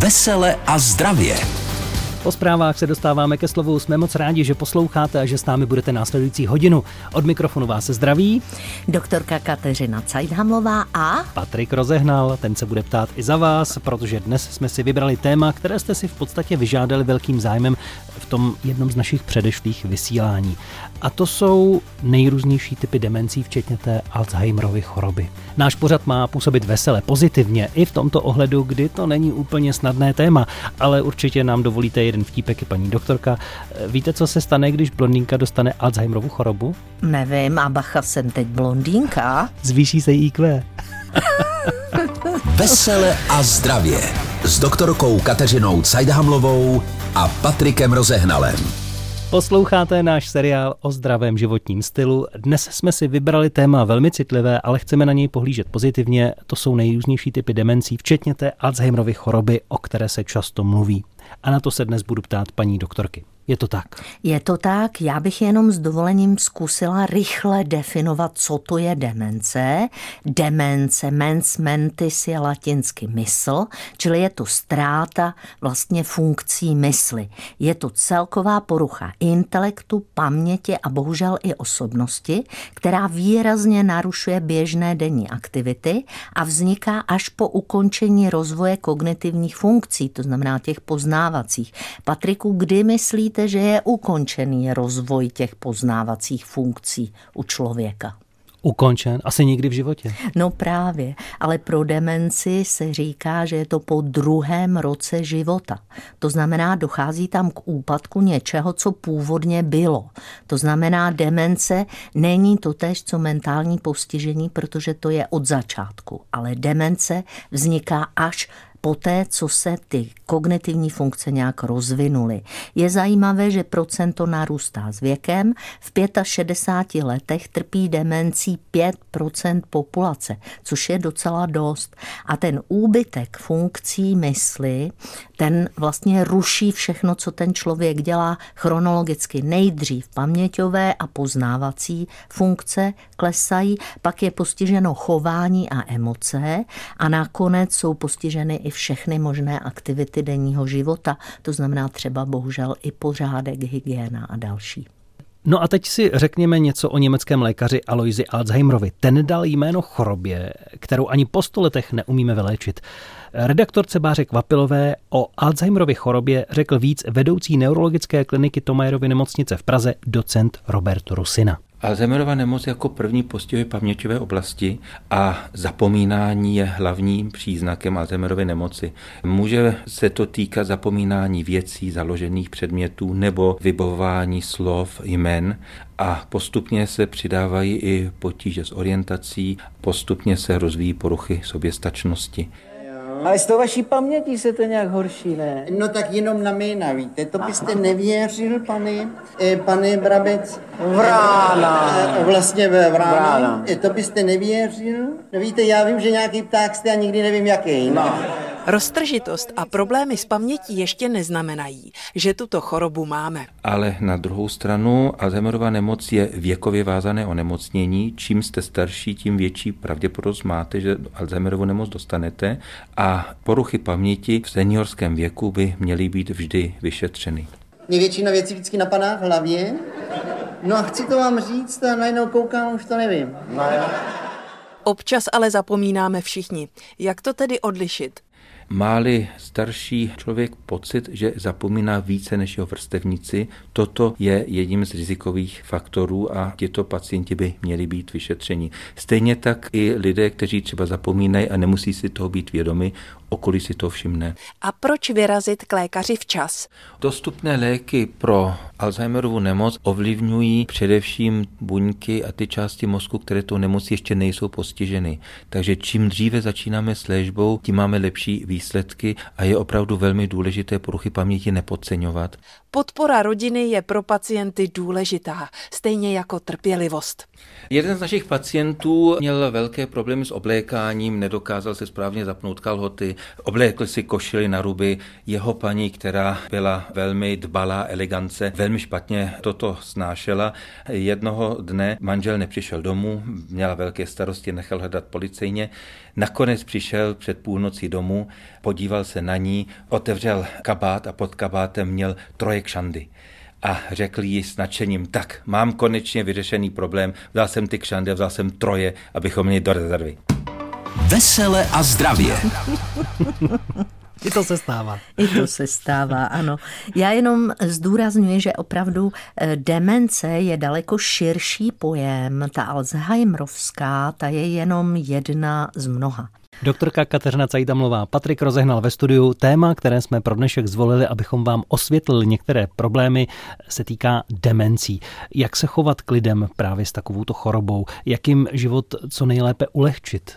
Vesele a zdravě. Po zprávách se dostáváme ke slovu. Jsme moc rádi, že posloucháte a že s námi budete následující hodinu. Od mikrofonu vás se zdraví. Doktorka Kateřina Cajdhamlová a Patrik rozehnal, ten se bude ptát i za vás, protože dnes jsme si vybrali téma, které jste si v podstatě vyžádali velkým zájmem v tom jednom z našich předešlých vysílání. A to jsou nejrůznější typy demencí, včetně té Alzheimerovy choroby. Náš pořad má působit vesele, pozitivně, i v tomto ohledu, kdy to není úplně snadné téma, ale určitě nám dovolíte jeden vtípek, paní doktorka. Víte, co se stane, když blondýnka dostane Alzheimerovu chorobu? nevím, a bacha jsem teď blondýnka. Zvýší se jí IQ. Vesele a zdravě. S doktorkou Kateřinou Cajdhamlovou a Patrikem Rozehnalem. Posloucháte náš seriál o zdravém životním stylu. Dnes jsme si vybrali téma velmi citlivé, ale chceme na něj pohlížet pozitivně. To jsou nejrůznější typy demencí, včetně té Alzheimerovy choroby, o které se často mluví. A na to se dnes budu ptát paní doktorky. Je to tak? Je to tak, já bych jenom s dovolením zkusila rychle definovat, co to je demence. Demence, mens mentis je latinsky mysl, čili je to ztráta vlastně funkcí mysli. Je to celková porucha intelektu, paměti a bohužel i osobnosti, která výrazně narušuje běžné denní aktivity a vzniká až po ukončení rozvoje kognitivních funkcí, to znamená těch poznávacích. Patriku, kdy myslíte, že je ukončený rozvoj těch poznávacích funkcí u člověka? Ukončen? Asi nikdy v životě. No právě, ale pro demenci se říká, že je to po druhém roce života. To znamená, dochází tam k úpadku něčeho, co původně bylo. To znamená, demence není to tež, co mentální postižení, protože to je od začátku, ale demence vzniká až poté, co se ty kognitivní funkce nějak rozvinuly. Je zajímavé, že procento narůstá s věkem. V 65 letech trpí demencí 5% populace, což je docela dost. A ten úbytek funkcí mysli, ten vlastně ruší všechno, co ten člověk dělá chronologicky. Nejdřív paměťové a poznávací funkce klesají, pak je postiženo chování a emoce a nakonec jsou postiženy i všechny možné aktivity denního života, to znamená třeba bohužel i pořádek, hygiena a další. No a teď si řekněme něco o německém lékaři Aloisi Alzheimerovi. Ten dal jméno chorobě, kterou ani po sto letech neumíme vyléčit. Redaktorce Báře Kvapilové o Alzheimerově chorobě řekl víc vedoucí neurologické kliniky Tomajerovy nemocnice v Praze docent Robert Rusina. Alzheimerova nemoc jako první postihuje paměťové oblasti a zapomínání je hlavním příznakem Alzheimerovy nemoci. Může se to týkat zapomínání věcí, založených předmětů nebo vybavování slov, jmen a postupně se přidávají i potíže s orientací, postupně se rozvíjí poruchy soběstačnosti. Ale s tou vaší pamětí se to nějak horší, ne? No tak jenom na jména, víte, to byste nevěřil, pane, eh, pane Brabec. Vrána. Eh, Vlastně ve Vrána. Vrána. Eh, To byste nevěřil? No víte, já vím, že nějaký pták jste a nikdy nevím jaký. No. Roztržitost a problémy s pamětí ještě neznamenají, že tuto chorobu máme. Ale na druhou stranu Alzheimerova nemoc je věkově vázané onemocnění. Čím jste starší, tím větší pravděpodobnost máte, že Alzheimerovu nemoc dostanete a poruchy paměti v seniorském věku by měly být vždy vyšetřeny. Mě většina věcí vždycky napadá v hlavě. No a chci to vám říct a najednou koukám, už to nevím. Občas ale zapomínáme všichni. Jak to tedy odlišit? Máli starší člověk pocit, že zapomíná více než jeho vrstevníci, toto je jedním z rizikových faktorů a těto pacienti by měli být vyšetřeni. Stejně tak i lidé, kteří třeba zapomínají a nemusí si toho být vědomi, okolí si to všimne. A proč vyrazit k lékaři včas? Dostupné léky pro Alzheimerovu nemoc ovlivňují především buňky a ty části mozku, které tou nemocí ještě nejsou postiženy. Takže čím dříve začínáme s léčbou, tím máme lepší výsledky a je opravdu velmi důležité poruchy paměti nepodceňovat. Podpora rodiny je pro pacienty důležitá, stejně jako trpělivost. Jeden z našich pacientů měl velké problémy s oblékáním, nedokázal se správně zapnout kalhoty, oblékl si košily na ruby. Jeho paní, která byla velmi dbalá elegance, velmi špatně toto snášela. Jednoho dne manžel nepřišel domů, měla velké starosti, nechal hledat policejně. Nakonec přišel před půlnocí domů, podíval se na ní, otevřel kabát a pod kabátem měl trojek šandy a řekl jí s nadšením, tak mám konečně vyřešený problém, vzal jsem ty kšandy, vzal jsem troje, abychom měli do rezervy. Vesele a zdravě. I to se stává. I to se stává, ano. Já jenom zdůraznuju, že opravdu eh, demence je daleko širší pojem. Ta Alzheimerovská, ta je jenom jedna z mnoha. Doktorka Kateřina Cajtamlová, Patrik rozehnal ve studiu. Téma, které jsme pro dnešek zvolili, abychom vám osvětlili některé problémy, se týká demencí. Jak se chovat k lidem právě s takovouto chorobou? Jak jim život co nejlépe ulehčit?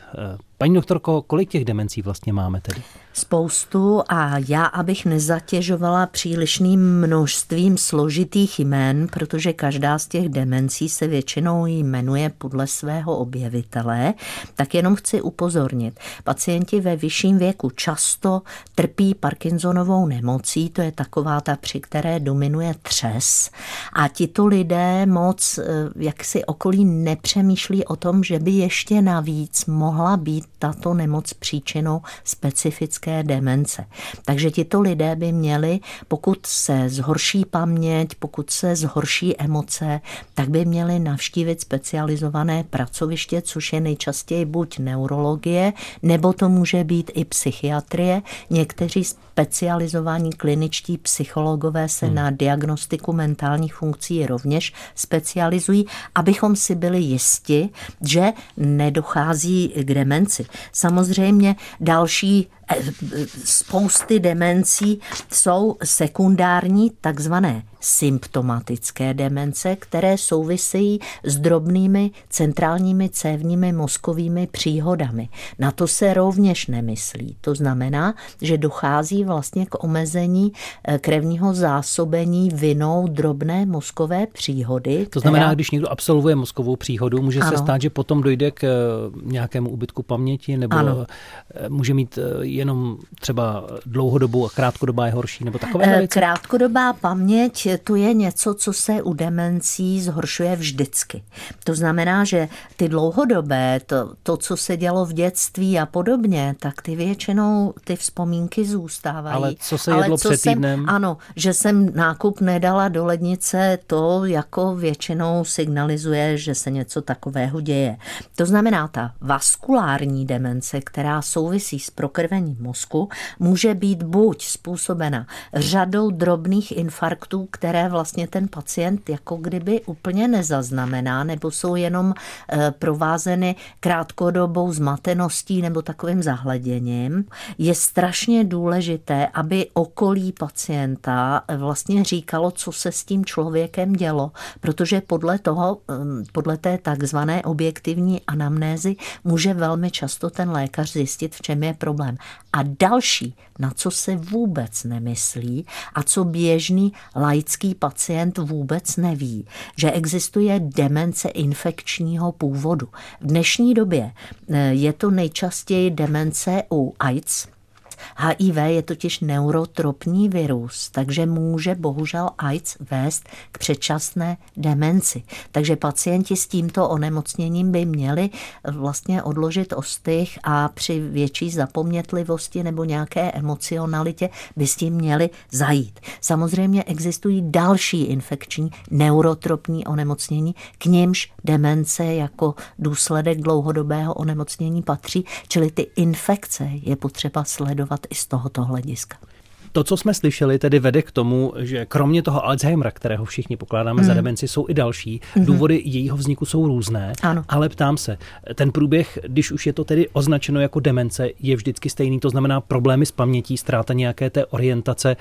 Paní doktorko, kolik těch demencí vlastně máme tedy? Spoustu a já, abych nezatěžovala přílišným množstvím složitých jmen, protože každá z těch demencí se většinou jmenuje podle svého objevitele, tak jenom chci upozornit. Pacienti ve vyšším věku často trpí Parkinsonovou nemocí, to je taková ta, při které dominuje třes. A tito lidé moc eh, jak si okolí nepřemýšlí o tom, že by ještě navíc mohla být tato nemoc příčinou specifické demence. Takže tito lidé by měli, pokud se zhorší paměť, pokud se zhorší emoce, tak by měli navštívit specializované pracoviště, což je nejčastěji buď neurologie, nebo to může být i psychiatrie. Někteří specializovaní kliničtí psychologové se hmm. na diagnostiku mentálních funkcí rovněž specializují, abychom si byli jisti, že nedochází k demenci. Samozřejmě další spousty demencí jsou sekundární, takzvané symptomatické demence, které souvisejí s drobnými centrálními cévními mozkovými příhodami. Na to se rovněž nemyslí. To znamená, že dochází vlastně k omezení eh, krevního zásobení vinou drobné mozkové příhody. To znamená, která... když někdo absolvuje mozkovou příhodu, může ano. se stát, že potom dojde k eh, nějakému ubytku paměti, nebo ano. Eh, může mít jenom třeba dlouhodobou a krátkodobá je horší, nebo takové věci? Krátkodobá paměť to je něco, co se u demencí zhoršuje vždycky. To znamená, že ty dlouhodobé, to, to co se dělo v dětství a podobně, tak ty většinou ty vzpomínky zůstávají. Ale co se jedlo Ale co před týdnem? Jsem, ano, že jsem nákup nedala do lednice, to jako většinou signalizuje, že se něco takového děje. To znamená, ta vaskulární demence, která souvisí s prokrvením mozku, může být buď způsobena řadou drobných infarktů, které vlastně ten pacient jako kdyby úplně nezaznamená, nebo jsou jenom eh, provázeny krátkodobou zmateností nebo takovým zahleděním. Je strašně důležité, aby okolí pacienta vlastně říkalo, co se s tím člověkem dělo, protože podle toho, ehm, podle té takzvané objektivní anamnézy může velmi často ten lékař zjistit, v čem je problém. A další, na co se vůbec nemyslí a co běžný laický pacient vůbec neví, že existuje demence infekčního původu. V dnešní době eh, je to nejčastěji demence u AIDS, HIV je totiž neurotropní virus, takže může bohužel AIDS vést k předčasné demenci. Takže pacienti s tímto onemocněním by měli vlastně odložit ostych a při větší zapomnětlivosti nebo nějaké emocionalitě by s tím měli zajít. Samozřejmě existují další infekční neurotropní onemocnění, k nímž demence jako důsledek dlouhodobého onemocnění patří, čili ty infekce je potřeba sledovat sledovat i z tohoto hlediska. To, co jsme slyšeli, tedy vede k tomu, že kromě toho Alzheimera, kterého všichni pokládáme mm. za demenci, jsou i další. Mm. Důvody jejího vzniku jsou různé, ano. ale ptám se, ten průběh, když už je to tedy označeno jako demence, je vždycky stejný, to znamená problémy s pamětí, ztráta nějaké té orientace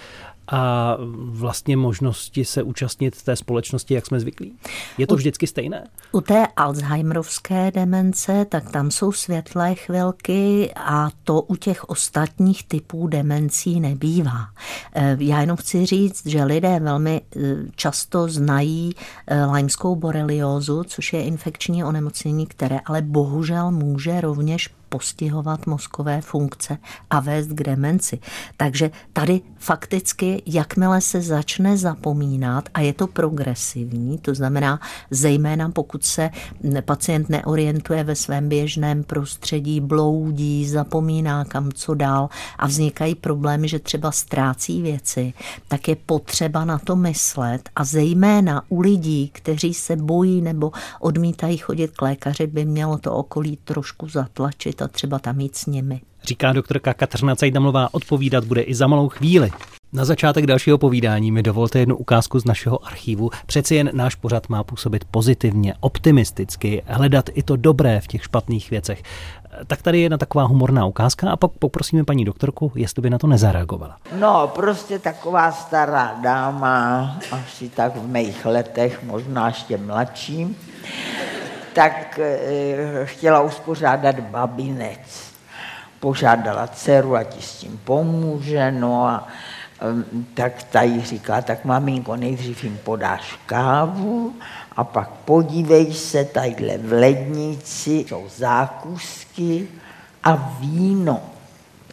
a vlastně možnosti se účastnit té společnosti, jak jsme zvyklí. Je to vždycky stejné? U té Alzheimerovské demence, tak tam jsou světlé chvilky a to u těch ostatních typů demencí nebývá. Eh, já jenom chci říct, že lidé velmi eh, často znají eh, lajmskou boreliózu, což je infekční onemocnění, které ale bohužel může rovněž postihovat mozkové funkce a vést k demenci. Takže tady fakticky, jakmile se začne zapomínat a je to progresivní, to znamená zejména pokud se pacient neorientuje ve svém běžném prostředí, bloudí, zapomíná kam co dál a vznikají problémy, že třeba ztrácí věci, tak je potřeba na to myslet a zejména u lidí, kteří se bojí nebo odmítají chodit k lékaři, by mělo to okolí trošku zatlačit to třeba tam jít s nimi. Říká doktorka Kateřina Cajdamlová, odpovídat bude i za malou chvíli. Na začátek dalšího povídání mi dovolte jednu ukázku z našeho archivu. Přeci jen náš pořad má působit pozitivně, optimisticky, hledat i to dobré v těch špatných věcech. Tak tady je jedna taková humorná ukázka a pak poprosíme paní doktorku, jestli by na to nezareagovala. No, prostě taková stará dáma, asi tak v mých letech, možná ještě mladší, tak e, chtěla uspořádat babinec. Požádala dceru, ať s tím pomůže, no a tak ta jí říká, tak maminko, nejdřív jim podáš kávu a pak podívej se, tadyhle v lednici jsou zákusky a víno.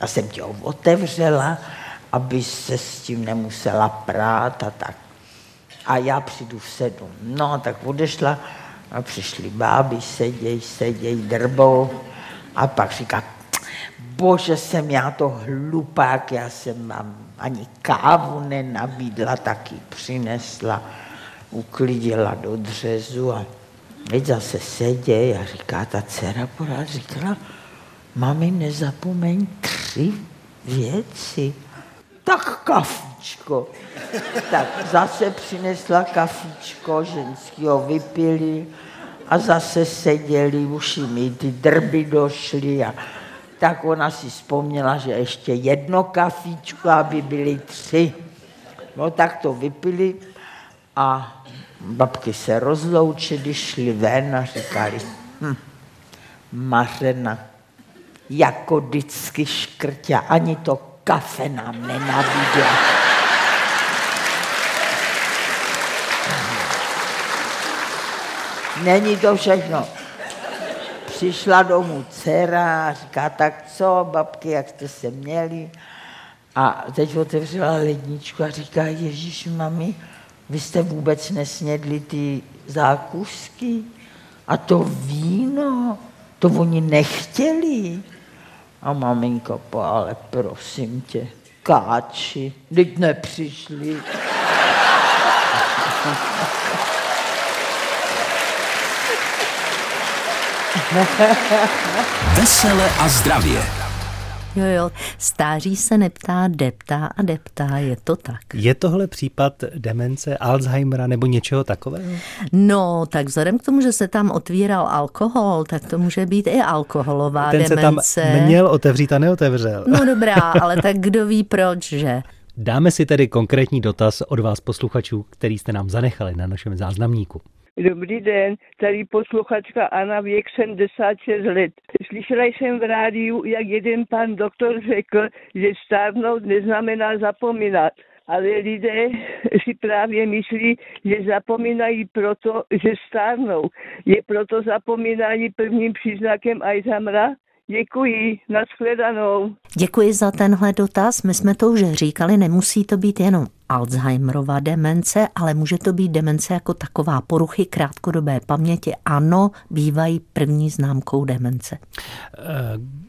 Já jsem ti ho otevřela, aby se s tím nemusela prát a tak. A já přijdu v sedm. No, tak odešla a přišli báby, seděj, seděj, drbou. A pak říká, bože, jsem já to hlupák, já jsem vám ani kávu nenabídla, taky přinesla, uklidila do dřezu a teď zase seděj a říká ta dcera pořád, říkala, mami, nezapomeň tři věci. Tak kafičko. Tak zase přinesla kafičko, ženský ho vypili a zase seděli, už jim ty drby došly a tak ona si vzpomněla, že ještě jedno kafičko, aby byly tři. No tak to vypili a babky se rozloučily, šli ven a říkali, hm, Mařena, jako vždycky škrtě, ani to kafe nám nenabídla. Není to všechno. Přišla domů dcera a říká, tak co, babky, jak jste se měli? A teď otevřela ledničku a říká, Ježíš, mami, vy jste vůbec nesnědli ty zákusky? A to víno, to oni nechtěli. A maminko, ale prosím tě, káči, teď nepřišli. Vesele a zdravě. Jo, jo, stáří se neptá, deptá a deptá, je to tak. Je tohle případ demence, Alzheimera nebo něčeho takového? No, tak vzhledem k tomu, že se tam otvíral alkohol, tak to může být i alkoholová Ten demence. se tam měl otevřít a neotevřel. No dobrá, ale tak kdo ví proč, že? Dáme si tedy konkrétní dotaz od vás posluchačů, který jste nám zanechali na našem záznamníku. Dobrý den, tady posluchačka Anna, věk 76 let. Slyšela jsem v rádiu, jak jeden pan doktor řekl, že stárnout neznamená zapomínat. Ale lidé si právě myslí, že zapomínají proto, že stárnou. Je proto zapomínání prvním příznakem Alzheimera? Děkuji, nashledanou. Děkuji za tenhle dotaz. My jsme to už říkali, nemusí to být jenom Alzheimerova demence, ale může to být demence jako taková poruchy krátkodobé paměti. Ano, bývají první známkou demence. Eh,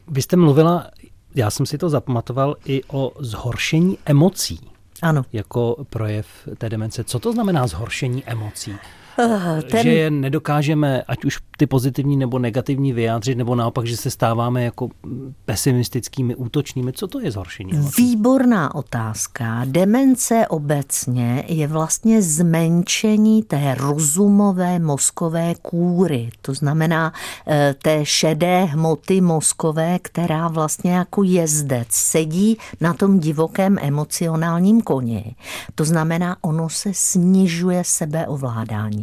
vy jste mluvila, já jsem si to zapamatoval, i o zhoršení emocí. Ano. Jako projev té demence. Co to znamená zhoršení emocí? Uh, ten... Že je nedokážeme, ať už ty pozitivní nebo negativní vyjádřit, nebo naopak, že se stáváme jako pesimistickými, útočnými. Co to je zhoršení? Výborná otázka. Demence obecně je vlastně zmenšení té rozumové mozkové kůry. To znamená eh, té šedé hmoty mozkové, která vlastně jako jezdec sedí na tom divokém emocionálním koni. To znamená, ono se snižuje sebeovládání.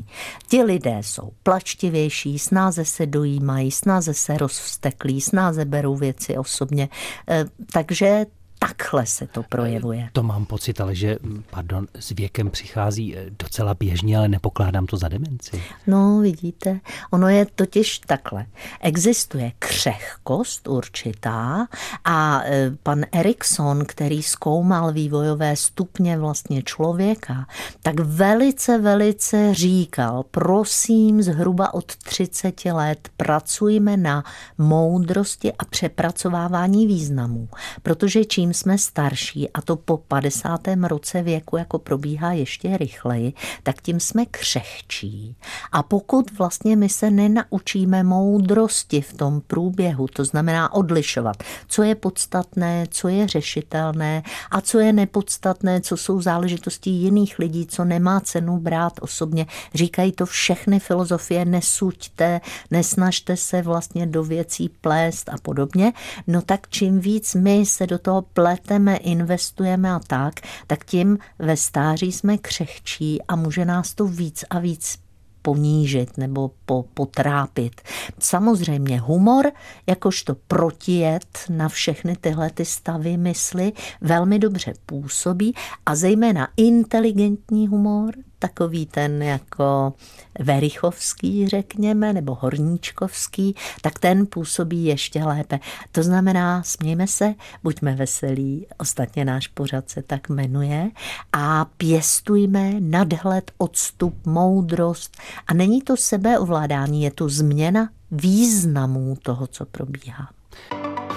Ti lidé jsou plačtivější, snáze se dojímají, snáze se rozvsteklí, snáze berou věci osobně. Eh, takže takhle se to projevuje. To mám pocit, ale že, pardon, s věkem přichází eh, docela běžně, ale nepokládám to za demenci. No, vidíte, ono je totiž takhle. Existuje křehkost určitá a eh, pan Erikson, který zkoumal vývojové stupně vlastně člověka, tak velice, velice říkal, prosím, zhruba od 30 let pracujme na moudrosti a přepracovávání významů, protože čím čím jsme starší, a to po 50. roce věku jako probíhá ještě rychleji, tak tím jsme křehčí. A pokud vlastně my se nenaučíme moudrosti v tom průběhu, to znamená odlišovat, co je podstatné, co je řešitelné a co je nepodstatné, co jsou záležitosti jiných lidí, co nemá cenu brát osobně. Říkají to všechny filozofie, nesuďte, nesnažte se vlastně do věcí plést a podobně. No tak čím víc my se do toho pleteme, investujeme a tak, tak tím ve stáří jsme křehčí a může nás to víc a víc ponížit nebo po, potrápit. Samozřejmě humor, jakožto protijet na všechny tyhle ty stavy mysli, velmi dobře působí a zejména inteligentní humor, takový ten jako Verichovský, řekněme, nebo Horníčkovský, tak ten působí ještě lépe. To znamená, smějme se, buďme veselí, ostatně náš pořad se tak jmenuje, a pěstujme nadhled, odstup, moudrost. A není to sebeovládání, je to změna významů toho, co probíhá.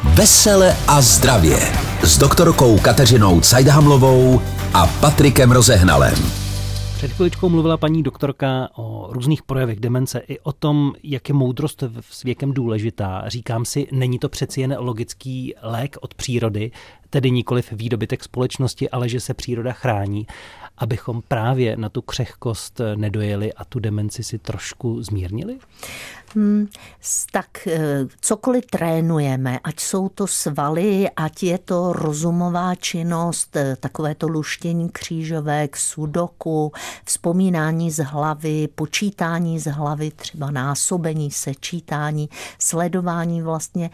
Vesele a zdravě s doktorkou Kateřinou Cajdhamlovou a Patrikem Rozehnalem. Před chviličkou mluvila paní doktorka o různých projevech demence i o tom, jak je moudrost s věkem důležitá. Říkám si, není to přeci jen logický lék od přírody, tedy nikoliv výdobytek společnosti, ale že se příroda chrání, abychom právě na tu křehkost nedojeli a tu demenci si trošku zmírnili? Hmm, tak eh, cokoliv trénujeme, ať jsou to svaly, ať je to rozumová činnost, eh, takové to luštění křížovek, sudoku, vzpomínání z hlavy, počítání z hlavy, třeba násobení, sečítání, sledování vlastně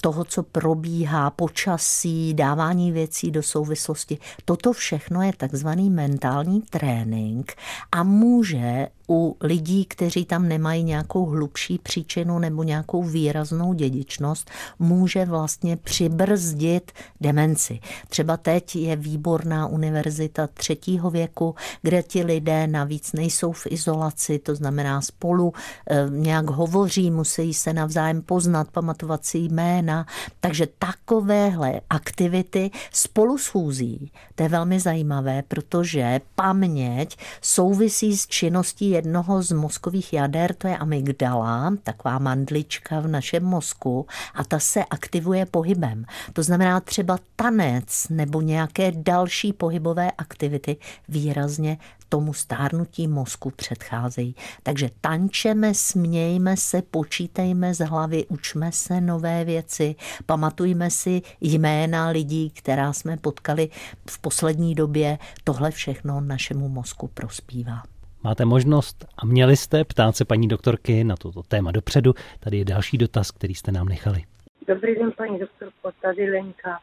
toho, co probíhá, počasí, dávání věcí do souvislosti. Toto všechno je takzvaný mentální trénink a může u lidí, kteří tam nemají nějakou hlubší příčinu nebo nějakou výraznou dědičnost, může vlastně přibrzdit demenci. Třeba teď je výborná univerzita třetího věku, kde ti lidé navíc nejsou v izolaci, to znamená spolu e, nějak hovoří, musí se navzájem poznat, pamatovat si jména. Takže takovéhle aktivity spolu schůzí, to je velmi zajímavé, protože paměť souvisí s činností jednoho z mozkových jader, to je amygdala, taková mandlička v našem mozku a ta se aktivuje pohybem. To znamená třeba tanec nebo nějaké další pohybové aktivity výrazně tomu stárnutí mozku předcházejí. Takže tančeme, smějme se, počítejme z hlavy, učme se nové věci, pamatujme si jména lidí, která jsme potkali v poslední době. Tohle všechno našemu mozku prospívá. Máte možnost a měli jste ptát se paní doktorky na toto téma dopředu. Tady je další dotaz, který jste nám nechali. Dobrý den, paní doktorko, tady Lenka.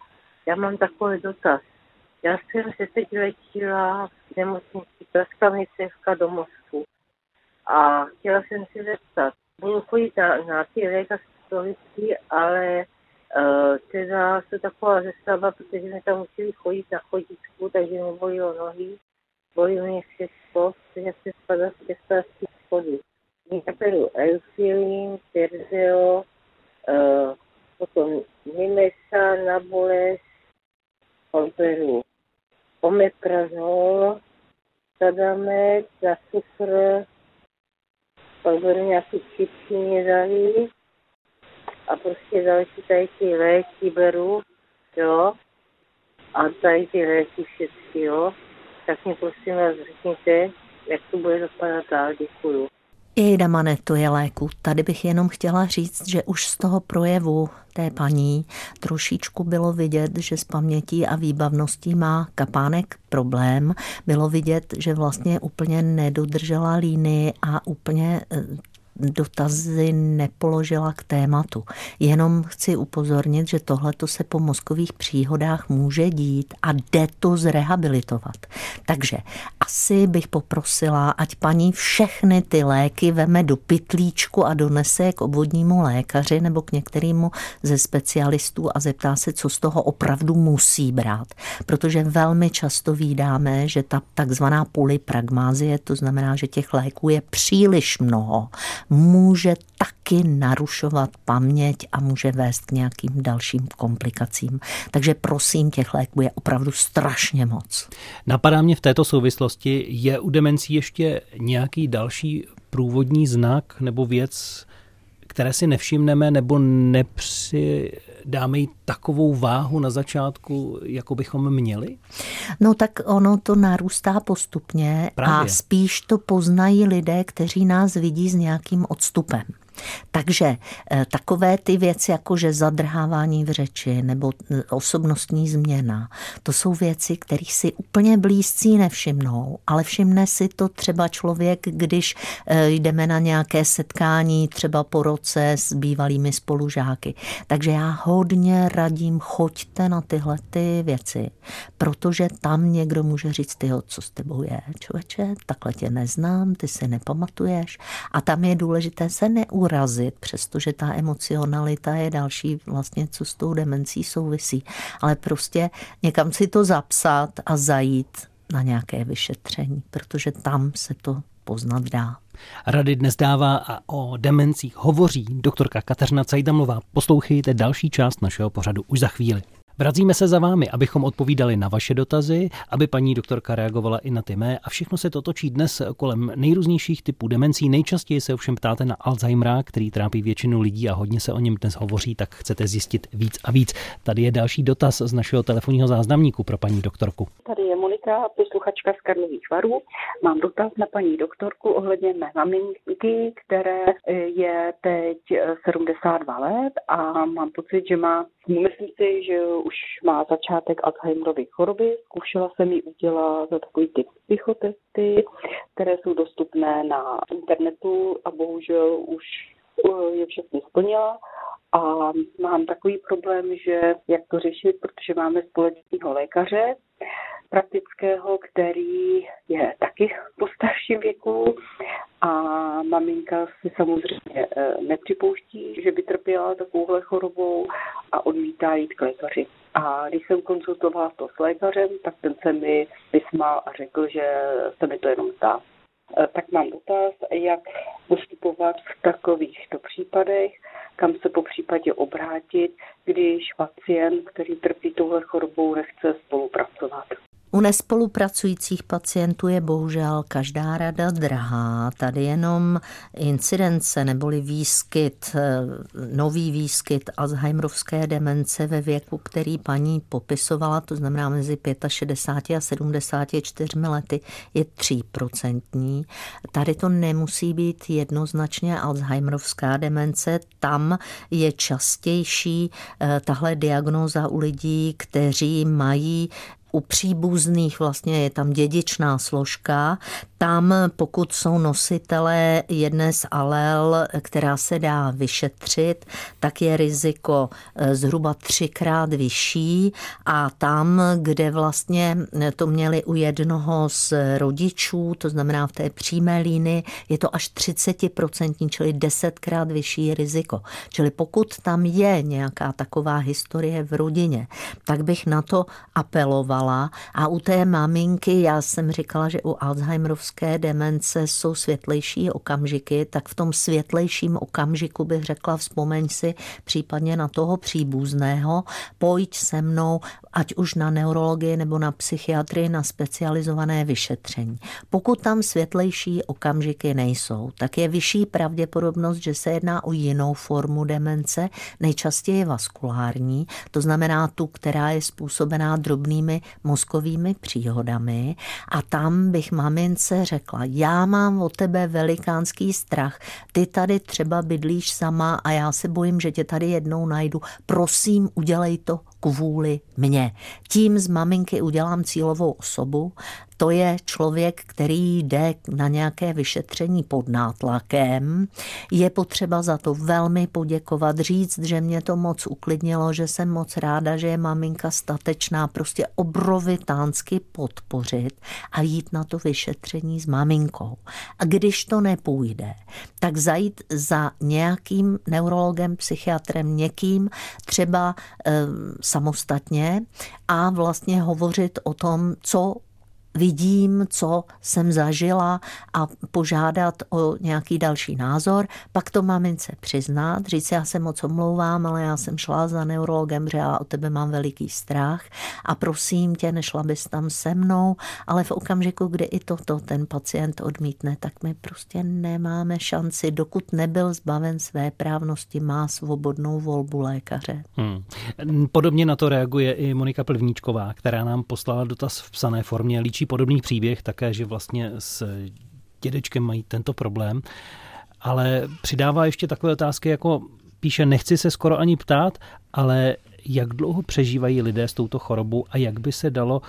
Já mám takový dotaz. Já jsem se teď letěla v nemocnici Praskavnicevka do Moskvu a chtěla jsem si zeptat, budu chodit na, na ty lékařské ale uh, teda jsou taková zestava, protože jsme tam museli chodit na chodítku, takže mi bolilo nohy všechno, protože se spadá z schody. Já beru Eufilin, Terzeo, uh, potom Nimesa na bolest, pak beru Omeprazol, Sadamet pak byly nějaký čipky mě dali a prostě další tady ty léky beru, jo, a tady ty léky všechny, jo, tak mi prosím vás řekněte, jak to bude dopadat dál, děkuju. Jejda Mane, to je léku. Tady bych jenom chtěla říct, že už z toho projevu té paní trošičku bylo vidět, že s pamětí a výbavností má kapánek problém. Bylo vidět, že vlastně úplně nedodržela línii a úplně eh, dotazy nepoložila k tématu. Jenom chci upozornit, že tohle se po mozkových příhodách může dít a jde to zrehabilitovat. Takže asi bych poprosila, ať paní všechny ty léky veme do pytlíčku a donese k obvodnímu lékaři nebo k některému ze specialistů a zeptá se, co z toho opravdu musí brát. Protože velmi často vídáme, že ta takzvaná polypragmázie, to znamená, že těch léků je příliš mnoho, může taky narušovat paměť a může vést k nějakým dalším komplikacím. Takže prosím, těch léků je opravdu strašně moc. Napadá mě v této souvislosti, je u demencí ještě nějaký další průvodní znak nebo věc, které si nevšimneme nebo nepřidáme jí takovou váhu na začátku, jako bychom měli? No tak ono to narůstá postupně Právě. a spíš to poznají lidé, kteří nás vidí s nějakým odstupem. Takže eh, takové ty věci, jako že zadrhávání v řeči nebo eh, osobnostní změna, to jsou věci, kterých si úplně blízcí nevšimnou, ale všimne si to třeba člověk, když eh, jdeme na nějaké setkání třeba po roce s bývalými spolužáky. Takže já hodně radím, choďte na tyhle ty věci, protože tam někdo může říct, tyho, co s tebou je, člověče, takhle tě neznám, ty si nepamatuješ. A tam je důležité se neurazit urazit, přestože ta emocionalita je další vlastně, co s tou demencí souvisí. Ale prostě někam si to zapsat a zajít na nějaké vyšetření, protože tam se to poznat dá. Rady dnes dává a o demencích hovoří doktorka Kateřina Cajdamlová. Poslouchejte další část našeho pořadu už za chvíli. Vracíme se za vámi, abychom odpovídali na vaše dotazy, aby paní doktorka reagovala i na ty mé a všechno se to točí dnes kolem nejrůznějších typů demencí. Nejčastěji se ovšem ptáte na Alzheimera, který trápí většinu lidí a hodně se o něm dnes hovoří, tak chcete zjistit víc a víc. Tady je další dotaz z našeho telefonního záznamníku pro paní doktorku. Tady je Monika, posluchačka z Karlových varů. Mám dotaz na paní doktorku ohledně mé maminky, které je teď 72 let a mám pocit, že má, myslím si, že už má začátek Alzheimerovy choroby. Zkoušela jsem ji udělat za takový typ psychotesty, které jsou dostupné na internetu a bohužel už eh, je všechny splnila. A mám takový problém, že jak to řešit, protože máme společného lékaře, praktického, který je taky po starším věku a maminka si samozřejmě eh, nepřipouští, že by trpěla takovouhle chorobou a odmítá jít k lékaři. A když jsem konzultovala to s lékařem, tak ten se mi vysmál a řekl, že se mi to jenom zdá. Eh, tak mám dotaz, jak postupovat v takovýchto případech, kam se po případě obrátit, když pacient, který trpí touhle chorobou, nechce spolupracovat. U nespolupracujících pacientů je bohužel každá rada drahá. Tady jenom incidence neboli výskyt, eh, nový výskyt Alzheimerovské demence ve věku, který paní popisovala, to znamená mezi 65 a 74 lety, je 3%. Tady to nemusí být jednoznačně Alzheimerovská demence, tam je častější eh, tahle diagnóza u lidí, kteří mají u příbuzných vlastně je tam dědičná složka. Tam, pokud jsou nositelé jedné z alel, která se dá vyšetřit, tak je riziko eh, zhruba třikrát vyšší a tam, kde vlastně to měli u jednoho z rodičů, to znamená v té přímé línii, je to až 30%, čili desetkrát vyšší riziko. Čili pokud tam je nějaká taková historie v rodině, tak bych na to apeloval fungovala a u té maminky, já jsem říkala, že u Alzheimerovské demence jsou světlejší okamžiky, tak v tom světlejším okamžiku bych řekla, vzpomeň si případně na toho příbuzného, pojď se mnou ať už na neurologii nebo na psychiatrii, na specializované vyšetření. Pokud tam světlejší okamžiky nejsou, tak je vyšší pravděpodobnost, že se jedná o jinou formu demence, nejčastěji vaskulární, to znamená tu, která je způsobená drobnými mozkovými příhodami. A tam bych mamince řekla, já mám o tebe velikánský strach, ty tady třeba bydlíš sama a já se bojím, že tě tady jednou najdu. Prosím, udělej to kvůli mně. Tím z maminky udělám cílovou osobu to je člověk, který jde na nějaké vyšetření pod nátlakem. Je potřeba za to velmi poděkovat, říct, že mě to moc uklidnilo, že jsem moc ráda, že je maminka statečná, prostě obrovitánsky podpořit a jít na to vyšetření s maminkou. A když to nepůjde, tak zajít za nějakým neurologem, psychiatrem, někým, třeba e, samostatně a vlastně hovořit o tom, co vidím, co jsem zažila a požádat o nějaký další názor, pak to mamince přiznat, říct, já se moc omlouvám, ale já jsem šla za neurologem, že já o tebe mám veliký strach a prosím tě, nešla bys tam se mnou, ale v okamžiku, kdy i toto ten pacient odmítne, tak my prostě nemáme šanci, dokud nebyl zbaven své právnosti, má svobodnou volbu lékaře. Hmm. Podobně na to reaguje i Monika Plvníčková, která nám poslala dotaz v psané formě. Líčí podobný příběh také, že vlastně s dědečkem mají tento problém, ale přidává ještě takové otázky, jako píše, nechci se skoro ani ptát, ale jak dlouho přežívají lidé s touto chorobou a jak by se dalo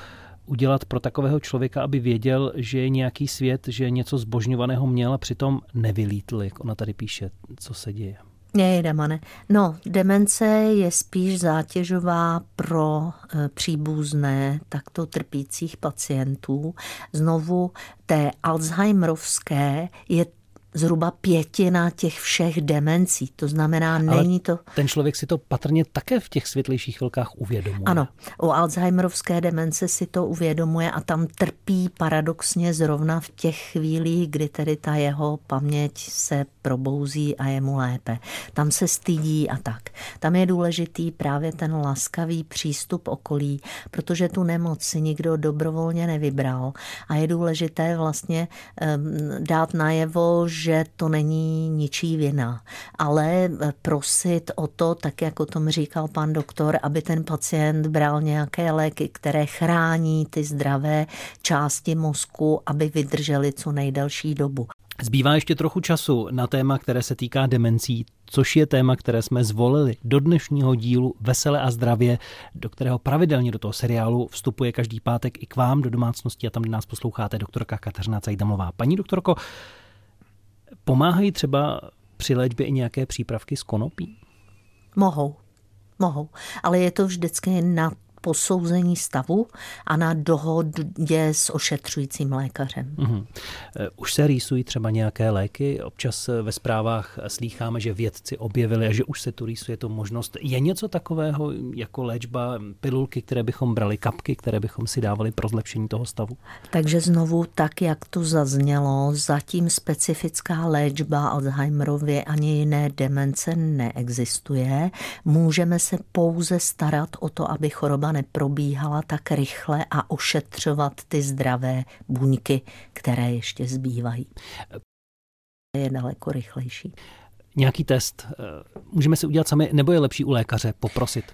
udělat pro takového člověka, aby věděl, že je nějaký svět, že něco zbožňovaného měl a přitom nevylítl, jak ona tady píše, co se děje. Ne, Damane. No, demence je spíš zátěžová pro e, příbuzné takto trpících pacientů. Znovu té Alzheimerovské je zhruba pětina těch všech demencí. To znamená, Ale není to... ten člověk si to patrně také v těch světlejších chvilkách uvědomuje. Ano, u Alzheimerovské demence si to uvědomuje a tam trpí paradoxně zrovna v těch chvílích, kdy tedy ta jeho paměť se probouzí a je mu lépe. Tam se stydí a tak. Tam je důležitý právě ten laskavý přístup okolí, protože tu nemoc si nikdo dobrovolně nevybral a je důležité vlastně um, dát najevo, že to není ničí vina, ale prosit o to, tak jak o tom říkal pan doktor, aby ten pacient bral nějaké léky, které chrání ty zdravé části mozku, aby vydrželi co nejdelší dobu. Zbývá ještě trochu času na téma, které se týká demencí, což je téma, které jsme zvolili do dnešního dílu Vesele a zdravě, do kterého pravidelně do toho seriálu vstupuje každý pátek i k vám do domácnosti a tam, kde nás posloucháte, doktorka Kateřina Cajdamlová. Paní doktorko, Pomáhají třeba při léčbě i nějaké přípravky z konopí? Mohou. Mohou, ale je to vždycky na posouzení stavu a na dohodě s ošetřujícím lékařem. Mm-hmm. Už se rýsují třeba nějaké léky? Občas eh, ve zprávách slýcháme, že vědci objevili a že už se tu rýsuje to možnost. Je něco takového jako léčba, pilulky, které bychom brali, kapky, které bychom si dávali pro zlepšení toho stavu? Takže znovu, tak jak to zaznělo, zatím specifická léčba Alzheimerově ani jiné demence neexistuje. Můžeme se pouze starat o to, aby choroba neprobíhala tak rychle a ošetřovat ty zdravé buňky, které ještě zbývají. Je daleko rychlejší nějaký test eh, můžeme si udělat sami, nebo je lepší u lékaře poprosit?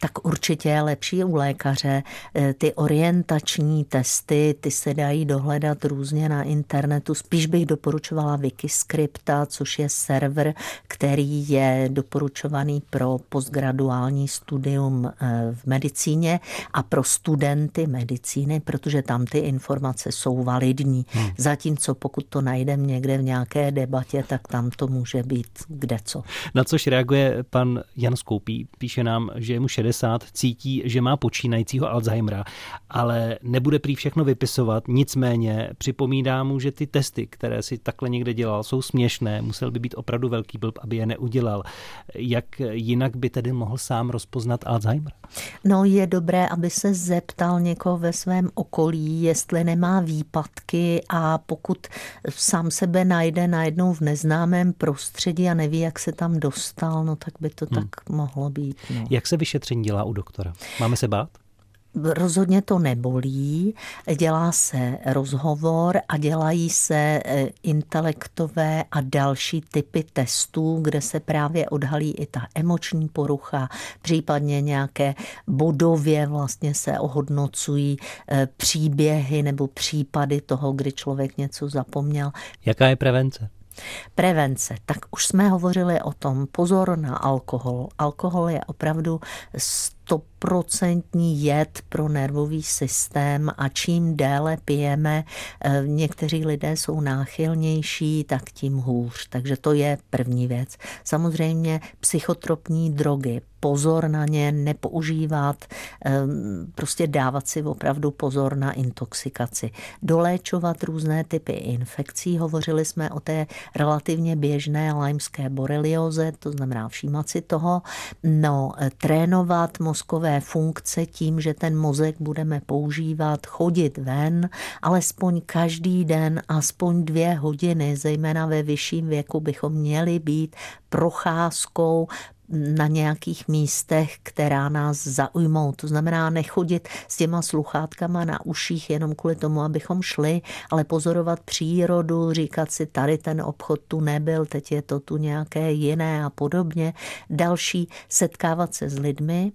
Tak určitě je lepší u lékaře. Eh, ty orientační testy, ty se dají dohledat různě na internetu. Spíš bych doporučovala Wikiscripta, což je server, který je doporučovaný pro postgraduální studium eh, v medicíně a pro studenty medicíny, protože tam ty informace jsou validní. Hmm. Zatímco pokud to najdeme někde v nějaké debatě, tak tam to může být kde co. Na což reaguje pan Jan Skoupí. Píše nám, že je mu 60, cítí, že má počínajícího Alzheimera, ale nebude prý všechno vypisovat, nicméně připomíná mu, že ty testy, které si takhle někde dělal, jsou směšné, musel by být opravdu velký blb, aby je neudělal. Jak jinak by tedy mohl sám rozpoznat Alzheimer? No je dobré, aby se zeptal někoho ve svém okolí, jestli nemá výpadky a pokud sám sebe najde najednou v neznámém prostředí a neví, jak se tam dostal, no tak by to hmm. tak mohlo být. No. Jak se vyšetření dělá u doktora? Máme se bát? Rozhodně to nebolí, dělá se rozhovor a dělají se e, intelektové a další typy testů, kde se právě odhalí i ta emoční porucha, případně nějaké bodově vlastně se ohodnocují e, příběhy nebo případy toho, kdy člověk něco zapomněl. Jaká je prevence? Prevence. Tak už jsme hovořili o tom. Pozor na alkohol. Alkohol je opravdu stoprocentní jed pro nervový systém a čím déle pijeme, eh, někteří lidé jsou náchylnější, tak tím hůř. Takže to je první věc. Samozřejmě psychotropní drogy, pozor na ně, nepoužívat, ehm, prostě dávat si opravdu pozor na intoxikaci. Doléčovat různé typy infekcí. Hovořili jsme o té relativně běžné lajmské borelioze, to znamená všímat si toho. No, eh, trénovat mozkové funkce tím, že ten mozek budeme používat, chodit ven, alespoň každý den, aspoň dvě hodiny, zejména ve vyšším věku bychom měli být procházkou na nějakých místech, která nás zaujmou. To znamená nechodit s těma sluchátkama na uších jenom kvůli tomu, abychom šli, ale pozorovat přírodu, říkat si, tady ten obchod tu nebyl, teď je to tu nějaké jiné a podobně. Další, setkávat se s lidmi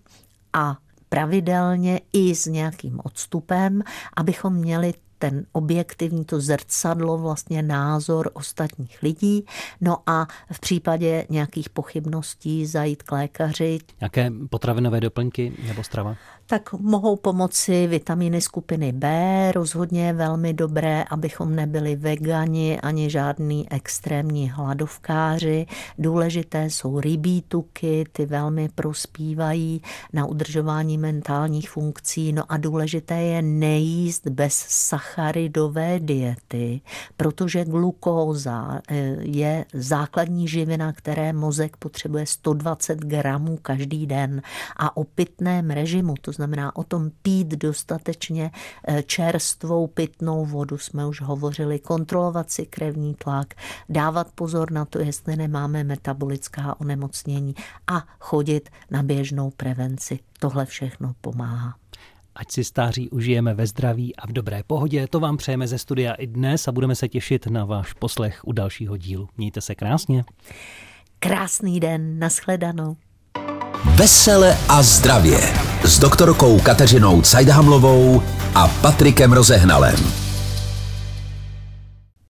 a pravidelně i s nějakým odstupem, abychom měli ten objektivní, to zrcadlo, vlastně názor ostatních lidí. No a v případě nějakých pochybností zajít k lékaři. Jaké potravinové doplňky nebo strava? Tak mohou pomoci vitamíny skupiny B. Rozhodně velmi dobré, abychom nebyli vegani ani žádný extrémní hladovkáři. Důležité jsou rybí tuky, ty velmi prospívají na udržování mentálních funkcí. No a důležité je nejíst bez sacharidové diety, protože glukóza eh, je základní živina, které mozek potřebuje 120 gramů každý den a o pitném režimu, to znamená o tom pít dostatečně eh, čerstvou pitnou vodu, jsme už hovořili, kontrolovat si krevní tlak, dávat pozor na to, jestli nemáme metabolická onemocnění a chodit na běžnou prevenci. Tohle všechno pomáhá. Ať si stáří užijeme ve zdraví a v dobré pohodě. To vám přejeme ze studia i dnes a budeme se těšit na váš poslech u dalšího dílu. Mějte se krásně. Krásný den, nashledanou. Vesele a zdravě s doktorkou Kateřinou Cajdhamlovou a Patrikem Rozehnalem.